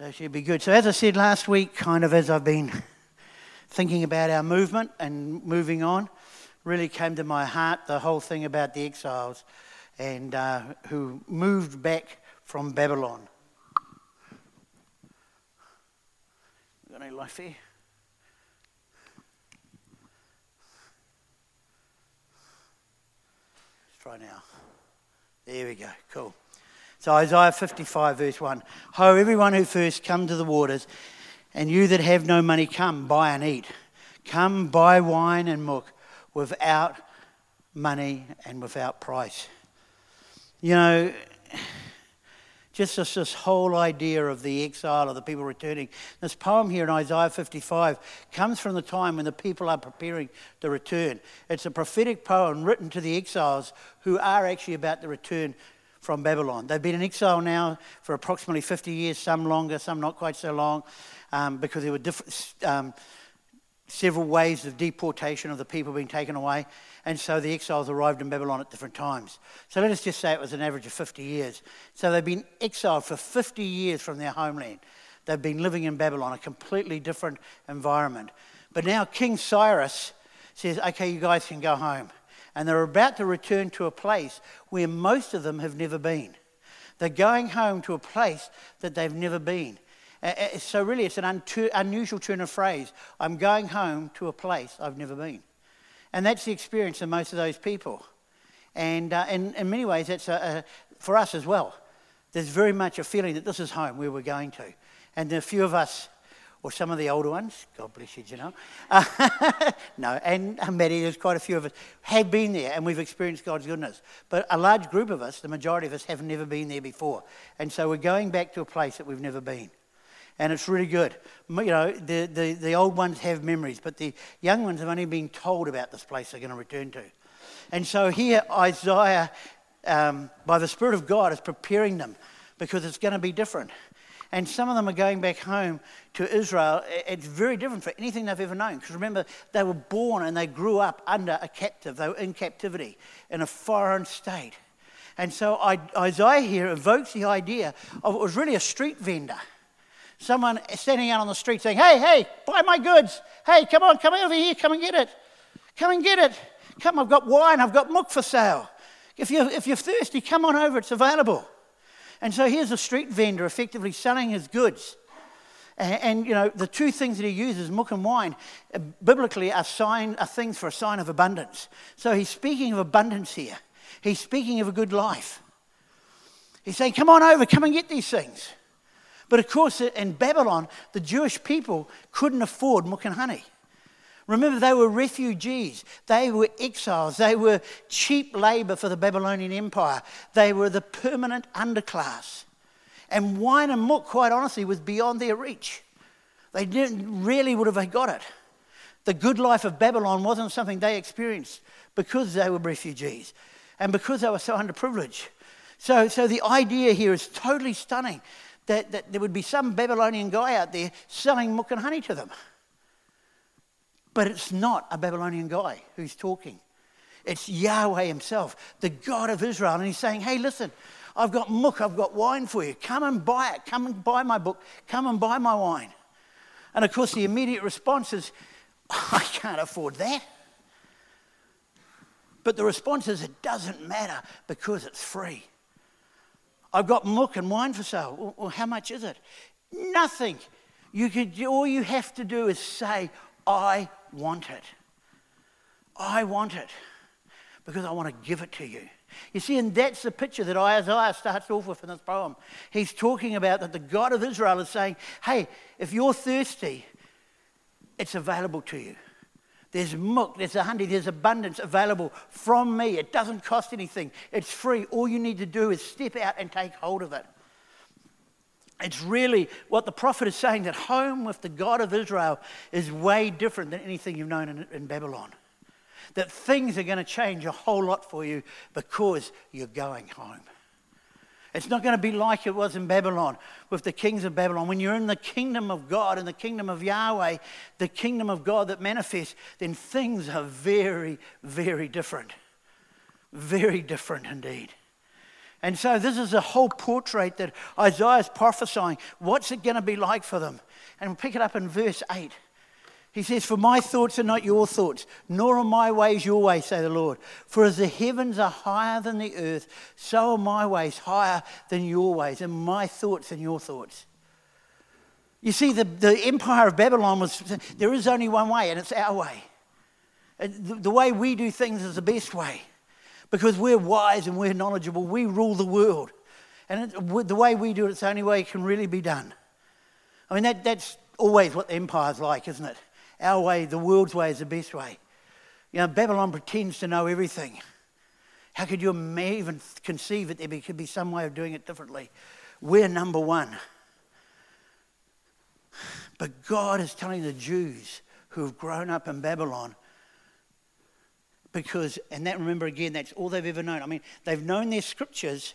So she'd be good. So, as I said last week, kind of as I've been thinking about our movement and moving on, really came to my heart the whole thing about the exiles and uh, who moved back from Babylon. Got any life here? Let's try now. There we go. Cool. So Isaiah 55, verse 1. Ho, everyone who first come to the waters, and you that have no money, come, buy and eat. Come, buy wine and milk without money and without price. You know, just this, this whole idea of the exile of the people returning. This poem here in Isaiah 55 comes from the time when the people are preparing to return. It's a prophetic poem written to the exiles who are actually about to return from Babylon. They've been in exile now for approximately 50 years, some longer, some not quite so long, um, because there were different, um, several waves of deportation of the people being taken away. And so the exiles arrived in Babylon at different times. So let us just say it was an average of 50 years. So they've been exiled for 50 years from their homeland. They've been living in Babylon, a completely different environment. But now King Cyrus says, okay, you guys can go home and they're about to return to a place where most of them have never been. They're going home to a place that they've never been. So, really, it's an unusual turn of phrase. I'm going home to a place I've never been. And that's the experience of most of those people. And uh, in, in, many ways, that's a, a, for us as well. There's very much a feeling that this is home where we're going to. And a few of us or some of the older ones, God bless you, you know. no, and Maddie, there's quite a few of us, have been there and we've experienced God's goodness. But a large group of us, the majority of us, have never been there before. And so we're going back to a place that we've never been. And it's really good. You know, the, the, the old ones have memories, but the young ones have only been told about this place they're going to return to. And so here, Isaiah, um, by the Spirit of God, is preparing them because it's going to be different and some of them are going back home to Israel. It's very different for anything they've ever known. Because remember, they were born and they grew up under a captive. They were in captivity in a foreign state. And so Isaiah here evokes the idea of it was really a street vendor. Someone standing out on the street saying, Hey, hey, buy my goods. Hey, come on, come over here, come and get it. Come and get it. Come, I've got wine, I've got milk for sale. If you're, if you're thirsty, come on over, it's available. And so here's a street vendor effectively selling his goods. And, and, you know, the two things that he uses, milk and wine, biblically are, sign, are things for a sign of abundance. So he's speaking of abundance here. He's speaking of a good life. He's saying, come on over, come and get these things. But of course, in Babylon, the Jewish people couldn't afford milk and honey. Remember, they were refugees. They were exiles. They were cheap labor for the Babylonian Empire. They were the permanent underclass. And wine and milk, quite honestly, was beyond their reach. They didn't really would have got it. The good life of Babylon wasn't something they experienced because they were refugees and because they were so underprivileged. So, so the idea here is totally stunning that, that there would be some Babylonian guy out there selling milk and honey to them. But it's not a Babylonian guy who's talking. It's Yahweh himself, the God of Israel. And he's saying, hey, listen, I've got milk, I've got wine for you. Come and buy it. Come and buy my book. Come and buy my wine. And of course, the immediate response is, I can't afford that. But the response is, it doesn't matter because it's free. I've got milk and wine for sale. Well, how much is it? Nothing. You could, all you have to do is say, I want it. I want it because I want to give it to you. You see, and that's the picture that Isaiah starts off with in this poem. He's talking about that the God of Israel is saying, hey, if you're thirsty, it's available to you. There's milk, there's a honey, there's abundance available from me. It doesn't cost anything, it's free. All you need to do is step out and take hold of it. It's really what the prophet is saying that home with the God of Israel is way different than anything you've known in, in Babylon. That things are going to change a whole lot for you because you're going home. It's not going to be like it was in Babylon with the kings of Babylon. When you're in the kingdom of God and the kingdom of Yahweh, the kingdom of God that manifests, then things are very, very different. Very different indeed. And so this is a whole portrait that Isaiah is prophesying. What's it going to be like for them? And we'll pick it up in verse 8. He says, For my thoughts are not your thoughts, nor are my ways your ways, say the Lord. For as the heavens are higher than the earth, so are my ways higher than your ways, and my thoughts than your thoughts. You see, the, the empire of Babylon was, there is only one way, and it's our way. The, the way we do things is the best way because we're wise and we're knowledgeable. We rule the world. And it, the way we do it, it's the only way it can really be done. I mean, that, that's always what the empire's like, isn't it? Our way, the world's way, is the best way. You know, Babylon pretends to know everything. How could you even conceive that there could be some way of doing it differently? We're number one. But God is telling the Jews who have grown up in Babylon, because, and that remember again, that's all they've ever known. I mean, they've known their scriptures,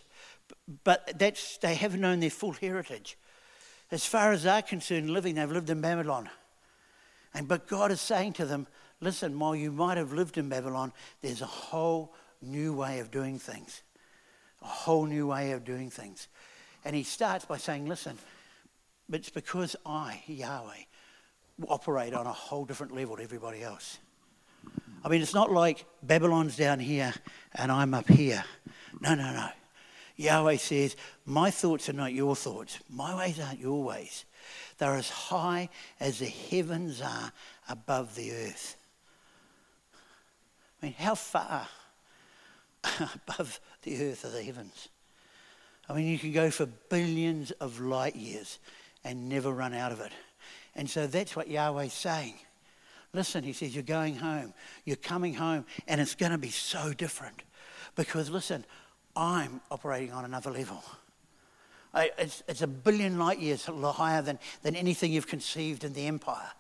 but that's, they haven't known their full heritage. As far as they're concerned, living, they've lived in Babylon. And, but God is saying to them, listen, while you might have lived in Babylon, there's a whole new way of doing things. A whole new way of doing things. And he starts by saying, listen, it's because I, Yahweh, operate on a whole different level to everybody else. I mean, it's not like Babylon's down here and I'm up here. No, no, no. Yahweh says, My thoughts are not your thoughts, my ways aren't your ways. They're as high as the heavens are above the earth. I mean, how far above the earth are the heavens? I mean, you can go for billions of light years and never run out of it. And so that's what Yahweh's saying. Listen, he says, you're going home, you're coming home, and it's going to be so different. Because listen, I'm operating on another level. It's, it's a billion light years higher than, than anything you've conceived in the empire.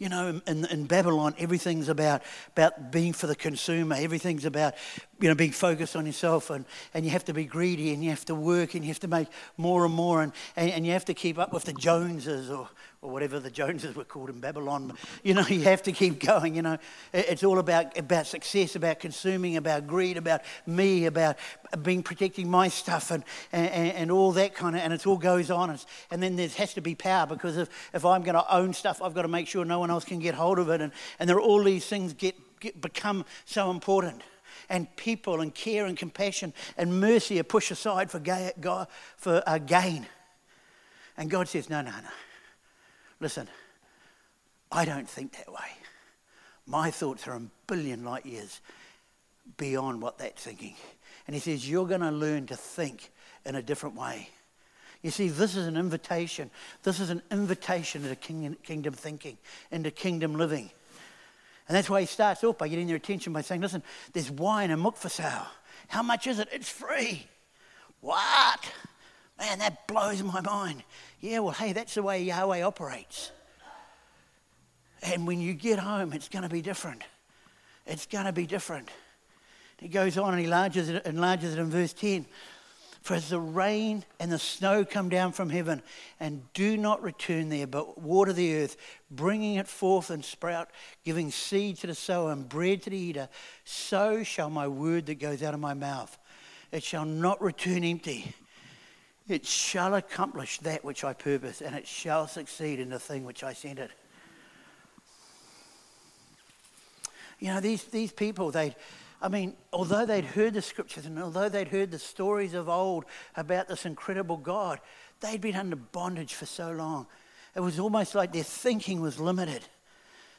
You know, in, in Babylon, everything's about, about being for the consumer. Everything's about, you know, being focused on yourself. And, and you have to be greedy and you have to work and you have to make more and more. And, and, and you have to keep up with the Joneses or, or whatever the Joneses were called in Babylon. You know, you have to keep going. You know, it's all about, about success, about consuming, about greed, about me, about being protecting my stuff and, and, and all that kind of, and it all goes on. And then there has to be power because if, if I'm going to own stuff, I've got to make sure no one else can get hold of it. And, and there are all these things get, get become so important and people and care and compassion and mercy are pushed aside for, uh, gain. And God says, no, no, no. Listen, I don't think that way. My thoughts are a billion light years beyond what that's thinking. And he says, You're going to learn to think in a different way. You see, this is an invitation. This is an invitation into kingdom thinking, into kingdom living. And that's why he starts off by getting their attention by saying, Listen, there's wine and milk for sale. How much is it? It's free. What? Man, that blows my mind. Yeah, well, hey, that's the way Yahweh operates. And when you get home, it's going to be different. It's going to be different. He goes on and enlarges it, enlarges it in verse 10. For as the rain and the snow come down from heaven and do not return there, but water the earth, bringing it forth and sprout, giving seed to the sower and bread to the eater, so shall my word that goes out of my mouth. It shall not return empty it shall accomplish that which I purpose, and it shall succeed in the thing which I sent it. You know, these, these people, they, I mean, although they'd heard the scriptures and although they'd heard the stories of old about this incredible God, they'd been under bondage for so long. It was almost like their thinking was limited.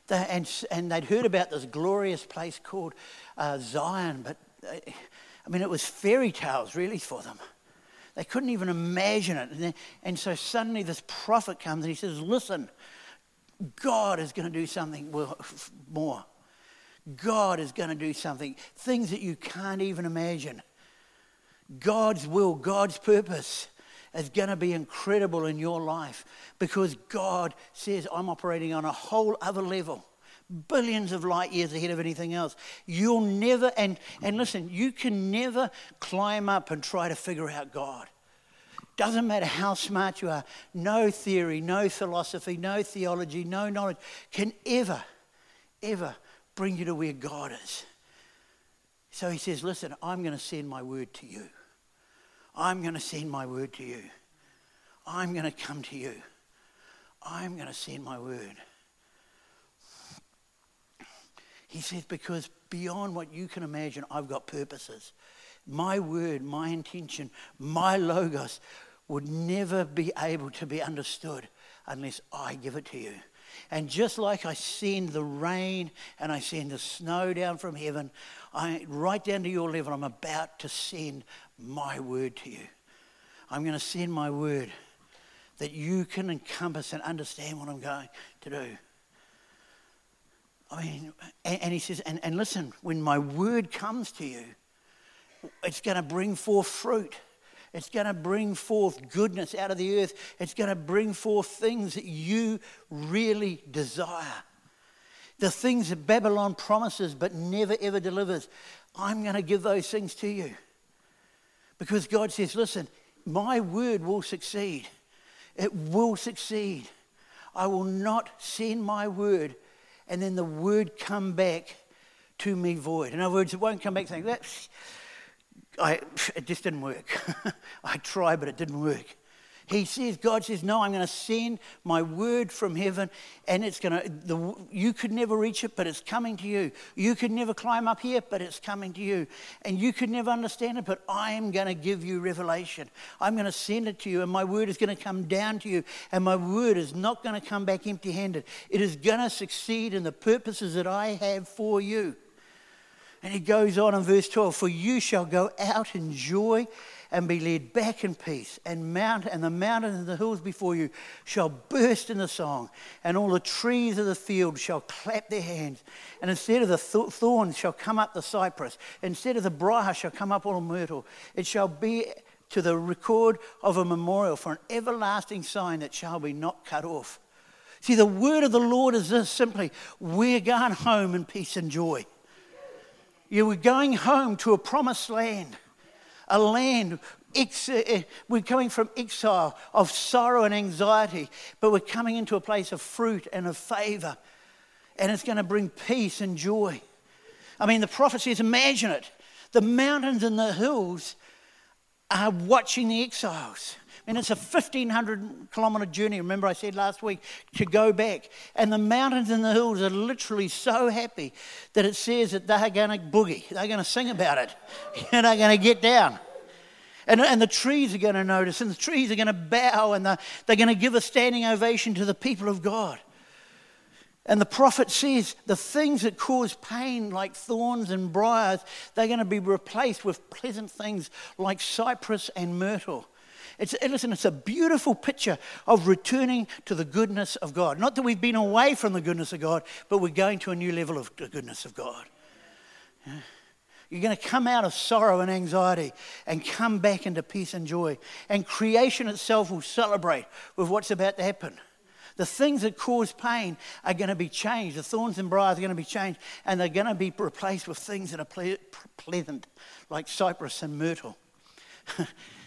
They, and, and they'd heard about this glorious place called uh, Zion, but uh, I mean, it was fairy tales really for them. They couldn't even imagine it. And, and so suddenly this prophet comes and he says, Listen, God is going to do something more. God is going to do something, things that you can't even imagine. God's will, God's purpose is going to be incredible in your life because God says, I'm operating on a whole other level, billions of light years ahead of anything else. You'll never, and, and listen, you can never climb up and try to figure out God. Doesn't matter how smart you are, no theory, no philosophy, no theology, no knowledge can ever, ever bring you to where God is. So he says, Listen, I'm going to send my word to you. I'm going to send my word to you. I'm going to come to you. I'm going to send my word. He says, Because beyond what you can imagine, I've got purposes. My word, my intention, my logos would never be able to be understood unless I give it to you. And just like I send the rain and I send the snow down from heaven, I, right down to your level, I'm about to send my word to you. I'm going to send my word that you can encompass and understand what I'm going to do. I mean, and, and he says, and, and listen, when my word comes to you, it's going to bring forth fruit. It's going to bring forth goodness out of the earth. It's going to bring forth things that you really desire. The things that Babylon promises but never ever delivers. I'm going to give those things to you. Because God says, listen, my word will succeed. It will succeed. I will not send my word and then the word come back to me void. In other words, it won't come back saying, that's I, it just didn't work. I tried, but it didn't work. He says, God says, No, I'm going to send my word from heaven, and it's going to, the, you could never reach it, but it's coming to you. You could never climb up here, but it's coming to you. And you could never understand it, but I am going to give you revelation. I'm going to send it to you, and my word is going to come down to you, and my word is not going to come back empty handed. It is going to succeed in the purposes that I have for you. And he goes on in verse 12 For you shall go out in joy and be led back in peace, and mount and the mountains and the hills before you shall burst into song, and all the trees of the field shall clap their hands. And instead of the thorns shall come up the cypress, instead of the briar shall come up all myrtle. It shall be to the record of a memorial for an everlasting sign that shall be not cut off. See, the word of the Lord is this simply we're going home in peace and joy. You were going home to a promised land, a land. Ex- uh, we're coming from exile of sorrow and anxiety, but we're coming into a place of fruit and of favor. And it's going to bring peace and joy. I mean, the prophet says, imagine it. The mountains and the hills are watching the exiles. And it's a 1,500 kilometre journey, remember I said last week, to go back. And the mountains and the hills are literally so happy that it says that they're going to boogie, they're going to sing about it, and they're going to get down. And, and the trees are going to notice, and the trees are going to bow, and the, they're going to give a standing ovation to the people of God. And the prophet says the things that cause pain, like thorns and briars, they're going to be replaced with pleasant things like cypress and myrtle. It's, listen, it's a beautiful picture of returning to the goodness of God. Not that we've been away from the goodness of God, but we're going to a new level of the goodness of God. You're going to come out of sorrow and anxiety and come back into peace and joy. And creation itself will celebrate with what's about to happen. The things that cause pain are going to be changed. The thorns and briars are going to be changed, and they're going to be replaced with things that are ple- pleasant, like cypress and myrtle.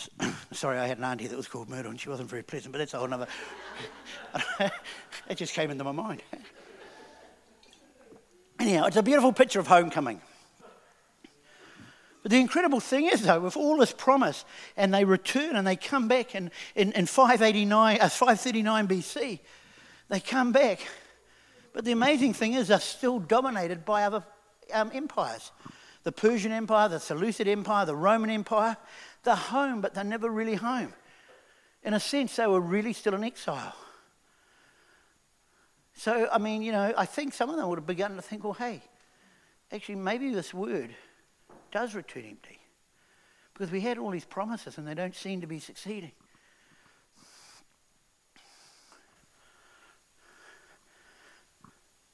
Sorry, I had an auntie that was called Myrtle and she wasn't very pleasant, but that's a whole other. it just came into my mind. Anyhow, it's a beautiful picture of homecoming. But the incredible thing is, though, with all this promise, and they return and they come back in, in, in 589, uh, 539 BC, they come back. But the amazing thing is, they're still dominated by other um, empires the Persian Empire, the Seleucid Empire, the Roman Empire. They're home, but they're never really home. In a sense, they were really still in exile. So, I mean, you know, I think some of them would have begun to think, well, hey, actually, maybe this word does return empty. Because we had all these promises and they don't seem to be succeeding.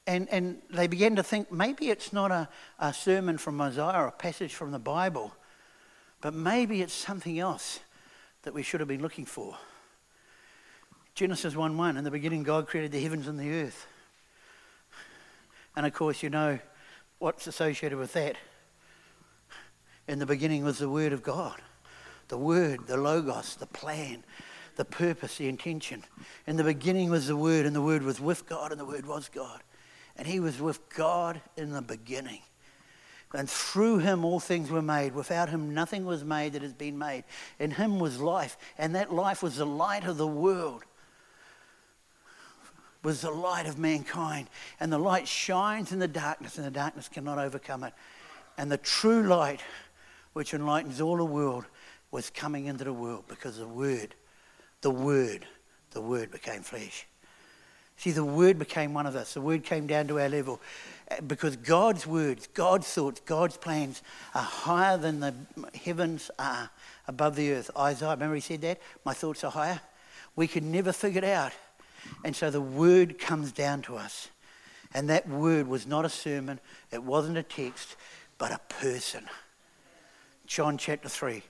And, and they began to think maybe it's not a, a sermon from Isaiah or a passage from the Bible, but maybe it's something else that we should have been looking for. Genesis 1 1, in the beginning, God created the heavens and the earth. And of course, you know what's associated with that. In the beginning was the Word of God. the word, the logos, the plan, the purpose, the intention. In the beginning was the word, and the word was with God, and the word was God. And he was with God in the beginning. And through him all things were made. Without him nothing was made that has been made. In him was life, and that life was the light of the world. Was the light of mankind. And the light shines in the darkness, and the darkness cannot overcome it. And the true light, which enlightens all the world, was coming into the world because the Word, the Word, the Word became flesh. See, the Word became one of us. The Word came down to our level because God's words, God's thoughts, God's plans are higher than the heavens are above the earth. Isaiah, remember he said that? My thoughts are higher. We could never figure it out. And so the Word comes down to us. And that Word was not a sermon, it wasn't a text, but a person. John chapter 3.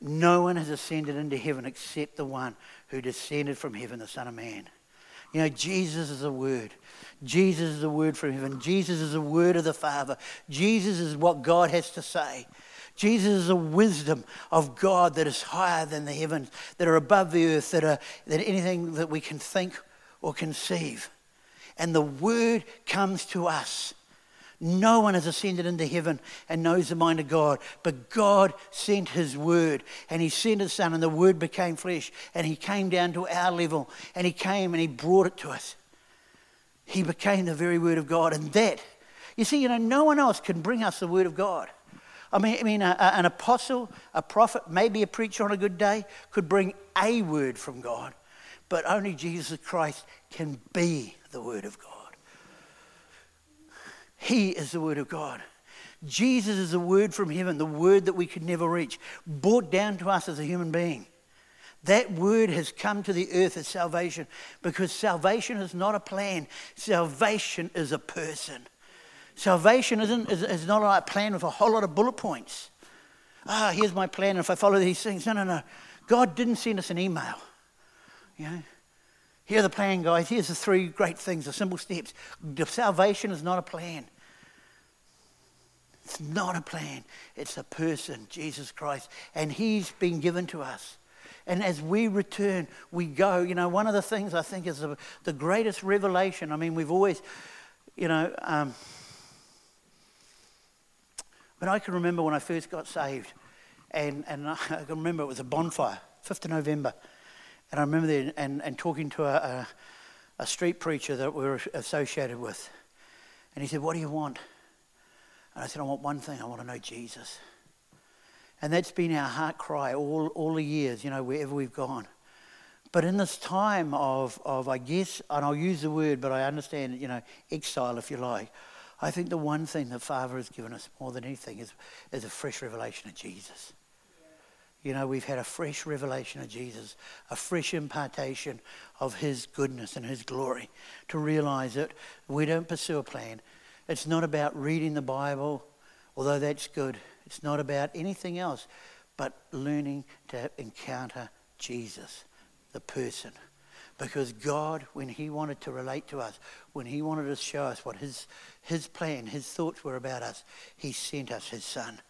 No one has ascended into heaven except the one who descended from heaven, the Son of Man. You know, Jesus is the Word. Jesus is the Word from heaven. Jesus is the Word of the Father. Jesus is what God has to say. Jesus is the wisdom of God that is higher than the heavens, that are above the earth, that are than anything that we can think or conceive. And the Word comes to us. No one has ascended into heaven and knows the mind of God, but God sent His Word, and He sent His Son, and the Word became flesh, and He came down to our level, and He came and He brought it to us. He became the very Word of God, and that, you see, you know, no one else can bring us the Word of God. I mean, I mean, a, a, an apostle, a prophet, maybe a preacher on a good day could bring a word from God, but only Jesus Christ can be the Word of God. He is the Word of God. Jesus is the Word from heaven, the Word that we could never reach, brought down to us as a human being. That word has come to the earth as salvation because salvation is not a plan, salvation is a person. Salvation isn't, is, is not a plan with a whole lot of bullet points. Ah, here's my plan. and If I follow these things, no, no, no. God didn't send us an email. You know, Here's the plan, guys. Here's the three great things, the simple steps. Salvation is not a plan. It's not a plan. It's a person, Jesus Christ. And He's been given to us. And as we return, we go. You know, one of the things I think is the, the greatest revelation. I mean, we've always, you know, um, but I can remember when I first got saved, and, and I can remember it was a bonfire, 5th of November. And I remember then and, and talking to a, a, a street preacher that we were associated with. And he said, What do you want? And I said, I want one thing I want to know Jesus. And that's been our heart cry all, all the years, you know, wherever we've gone. But in this time of, of, I guess, and I'll use the word, but I understand, you know, exile, if you like, I think the one thing the Father has given us more than anything is, is a fresh revelation of Jesus. You know, we've had a fresh revelation of Jesus, a fresh impartation of His goodness and His glory to realize that we don't pursue a plan. It's not about reading the Bible, although that's good. It's not about anything else but learning to encounter Jesus, the person. Because God, when He wanted to relate to us, when He wanted to show us what His, his plan, His thoughts were about us, He sent us His Son.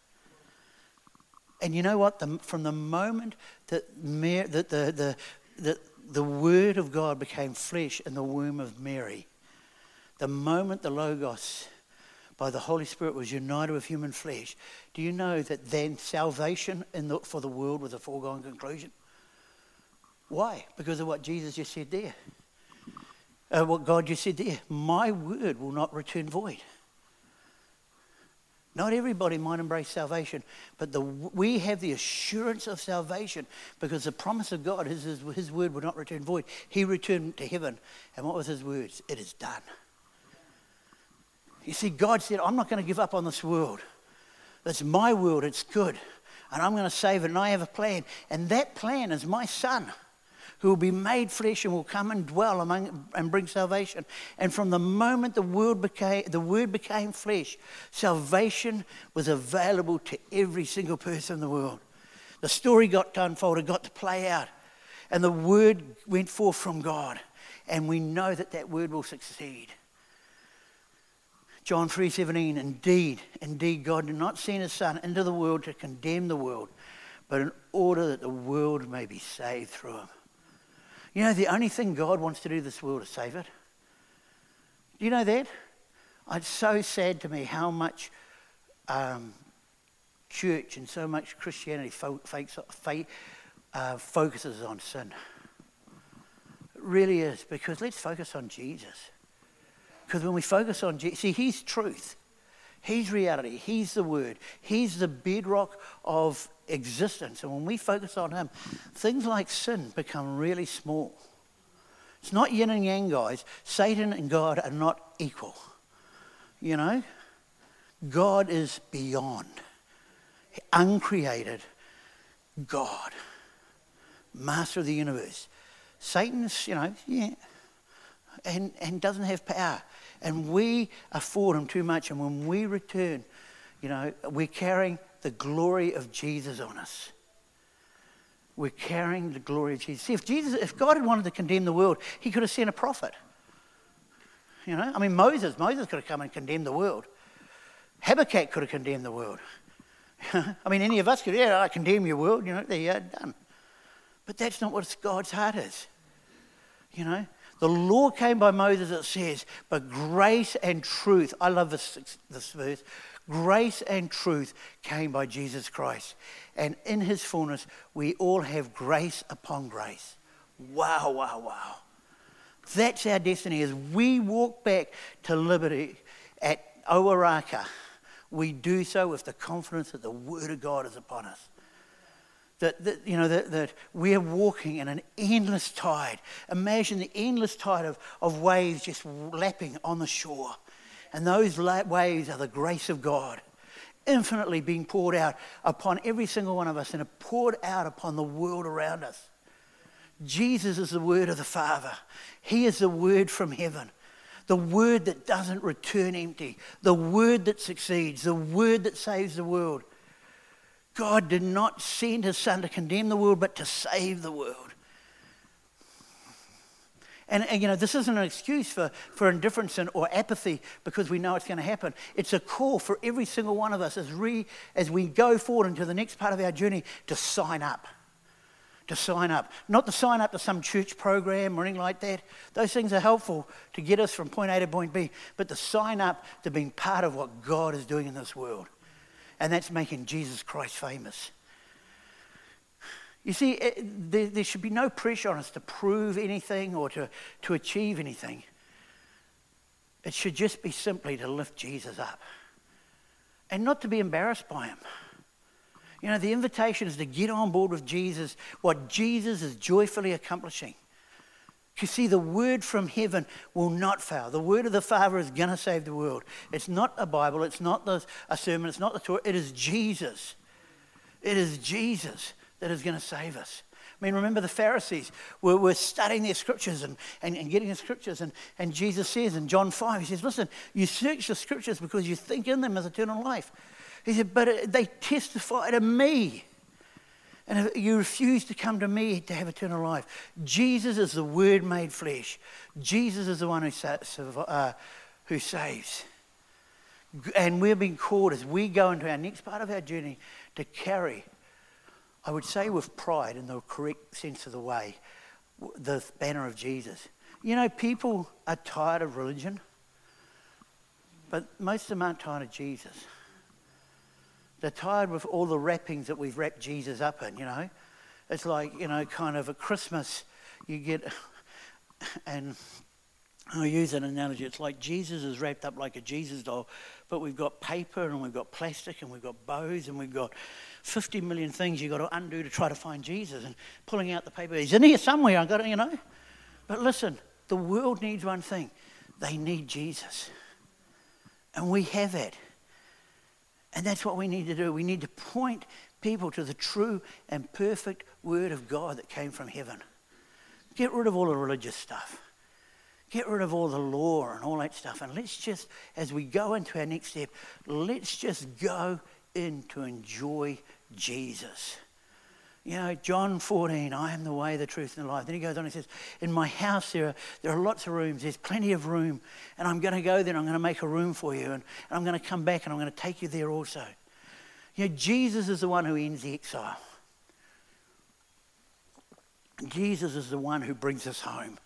And you know what? The, from the moment that, Mary, that the, the, the, the Word of God became flesh in the womb of Mary, the moment the Logos by the Holy Spirit was united with human flesh, do you know that then salvation the, for the world was a foregone conclusion? Why? Because of what Jesus just said there. Uh, what God just said there. My word will not return void. Not everybody might embrace salvation, but the, we have the assurance of salvation because the promise of God is his, his word would not return void. He returned to heaven, and what was his words? It is done. You see, God said, I'm not going to give up on this world. It's my world, it's good, and I'm going to save it, and I have a plan. And that plan is my son who will be made flesh and will come and dwell among and bring salvation. And from the moment the word became the word became flesh, salvation was available to every single person in the world. The story got to unfold, it got to play out, and the word went forth from God, and we know that that word will succeed. John 3:17 indeed indeed God did not send his son into the world to condemn the world but in order that the world may be saved through him. You know, the only thing God wants to do this world is save it. Do you know that? It's so sad to me how much um, church and so much Christianity fo- fakes, uh, focuses on sin. It really is, because let's focus on Jesus. Because when we focus on Jesus, see, He's truth. He's reality. He's the Word. He's the bedrock of existence. And when we focus on Him, things like sin become really small. It's not yin and yang, guys. Satan and God are not equal. You know? God is beyond, uncreated God, master of the universe. Satan's, you know, yeah, and, and doesn't have power. And we afford him too much. And when we return, you know, we're carrying the glory of Jesus on us. We're carrying the glory of Jesus. See, if Jesus, if God had wanted to condemn the world, he could have sent a prophet. You know, I mean, Moses, Moses could have come and condemned the world. Habakkuk could have condemned the world. I mean, any of us could, yeah, I condemn your world, you know, there you are, done. But that's not what God's heart is. You know, the law came by Moses, it says, but grace and truth, I love this, this verse, grace and truth came by Jesus Christ. And in his fullness, we all have grace upon grace. Wow, wow, wow. That's our destiny as we walk back to liberty at Ōrākei. We do so with the confidence that the Word of God is upon us that, that you know, that, that we're walking in an endless tide. Imagine the endless tide of, of waves just lapping on the shore. And those waves are the grace of God, infinitely being poured out upon every single one of us and poured out upon the world around us. Jesus is the word of the Father. He is the word from heaven. The word that doesn't return empty. The word that succeeds. The word that saves the world. God did not send his son to condemn the world, but to save the world. And, and, you know, this isn't an excuse for, for indifference and, or apathy because we know it's going to happen. It's a call for every single one of us as, re, as we go forward into the next part of our journey to sign up. To sign up. Not to sign up to some church program or anything like that. Those things are helpful to get us from point A to point B. But to sign up to being part of what God is doing in this world and that's making Jesus Christ famous. You see, it, there, there, should be no pressure on us to prove anything or to, to achieve anything. It should just be simply to lift Jesus up and not to be embarrassed by him. You know, the invitation is to get on board with Jesus, what Jesus is joyfully accomplishing. You see, the word from heaven will not fail. The word of the Father is going to save the world. It's not a Bible, it's not the, a sermon, it's not the Torah, it is Jesus. It is Jesus that is going to save us. I mean, remember the Pharisees were, were studying their scriptures and, and, and getting the scriptures. And, and Jesus says in John 5, He says, Listen, you search the scriptures because you think in them as eternal life. He said, But they testify to me. And if you refuse to come to me to have eternal life, Jesus is the Word made flesh. Jesus is the one who, uh, who saves. And we're being called as we go into our next part of our journey to carry, I would say with pride in the correct sense of the way, the banner of Jesus. You know, people are tired of religion, but most of them aren't tired of Jesus. They're tired with all the wrappings that we've wrapped Jesus up in, you know. It's like, you know, kind of a Christmas, you get, and I'll use an analogy. It's like Jesus is wrapped up like a Jesus doll, but we've got paper and we've got plastic and we've got bows and we've got 50 million things you've got to undo to try to find Jesus. And pulling out the paper, he's in here somewhere, I've got to, you know. But listen, the world needs one thing they need Jesus. And we have it. And that's what we need to do. We need to point people to the true and perfect Word of God that came from heaven. Get rid of all the religious stuff. Get rid of all the law and all that stuff. And let's just, as we go into our next step, let's just go in to enjoy Jesus. You know, John 14, I am the way, the truth, and the life. Then he goes on and says, In my house there are, there are lots of rooms. There's plenty of room. And I'm going to go there I'm going to make a room for you. And, and I'm going to come back and I'm going to take you there also. You know, Jesus is the one who ends the exile. Jesus is the one who brings us home.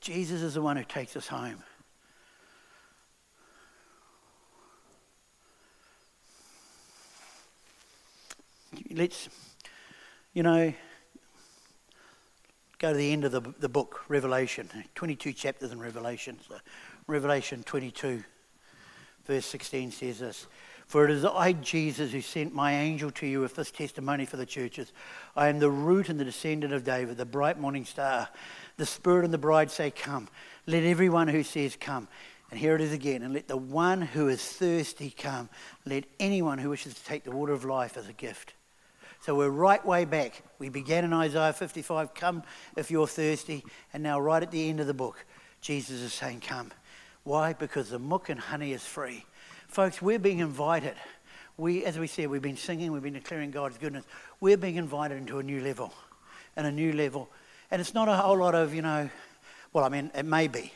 Jesus is the one who takes us home. Let's, you know, go to the end of the, the book, Revelation. 22 chapters in Revelation. So Revelation 22, verse 16 says this For it is I, Jesus, who sent my angel to you with this testimony for the churches. I am the root and the descendant of David, the bright morning star. The Spirit and the bride say, Come. Let everyone who says, Come. And here it is again. And let the one who is thirsty come. Let anyone who wishes to take the water of life as a gift. So we're right way back. We began in Isaiah 55, come if you're thirsty. And now, right at the end of the book, Jesus is saying, come. Why? Because the muck and honey is free. Folks, we're being invited. We, as we said, we've been singing, we've been declaring God's goodness. We're being invited into a new level, and a new level. And it's not a whole lot of, you know, well, I mean, it may be,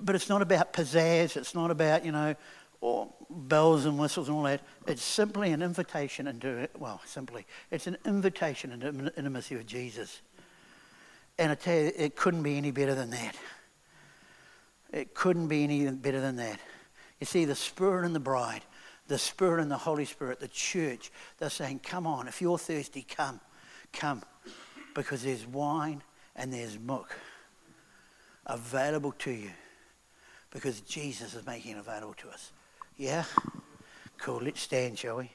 but it's not about pizzazz. It's not about, you know, or bells and whistles and all that. It's simply an invitation into, well, simply, it's an invitation into intimacy with Jesus. And I tell you, it couldn't be any better than that. It couldn't be any better than that. You see, the Spirit and the bride, the Spirit and the Holy Spirit, the church, they're saying, come on, if you're thirsty, come, come. Because there's wine and there's milk available to you because Jesus is making it available to us. Yeah? Cool. Let's stand, shall we?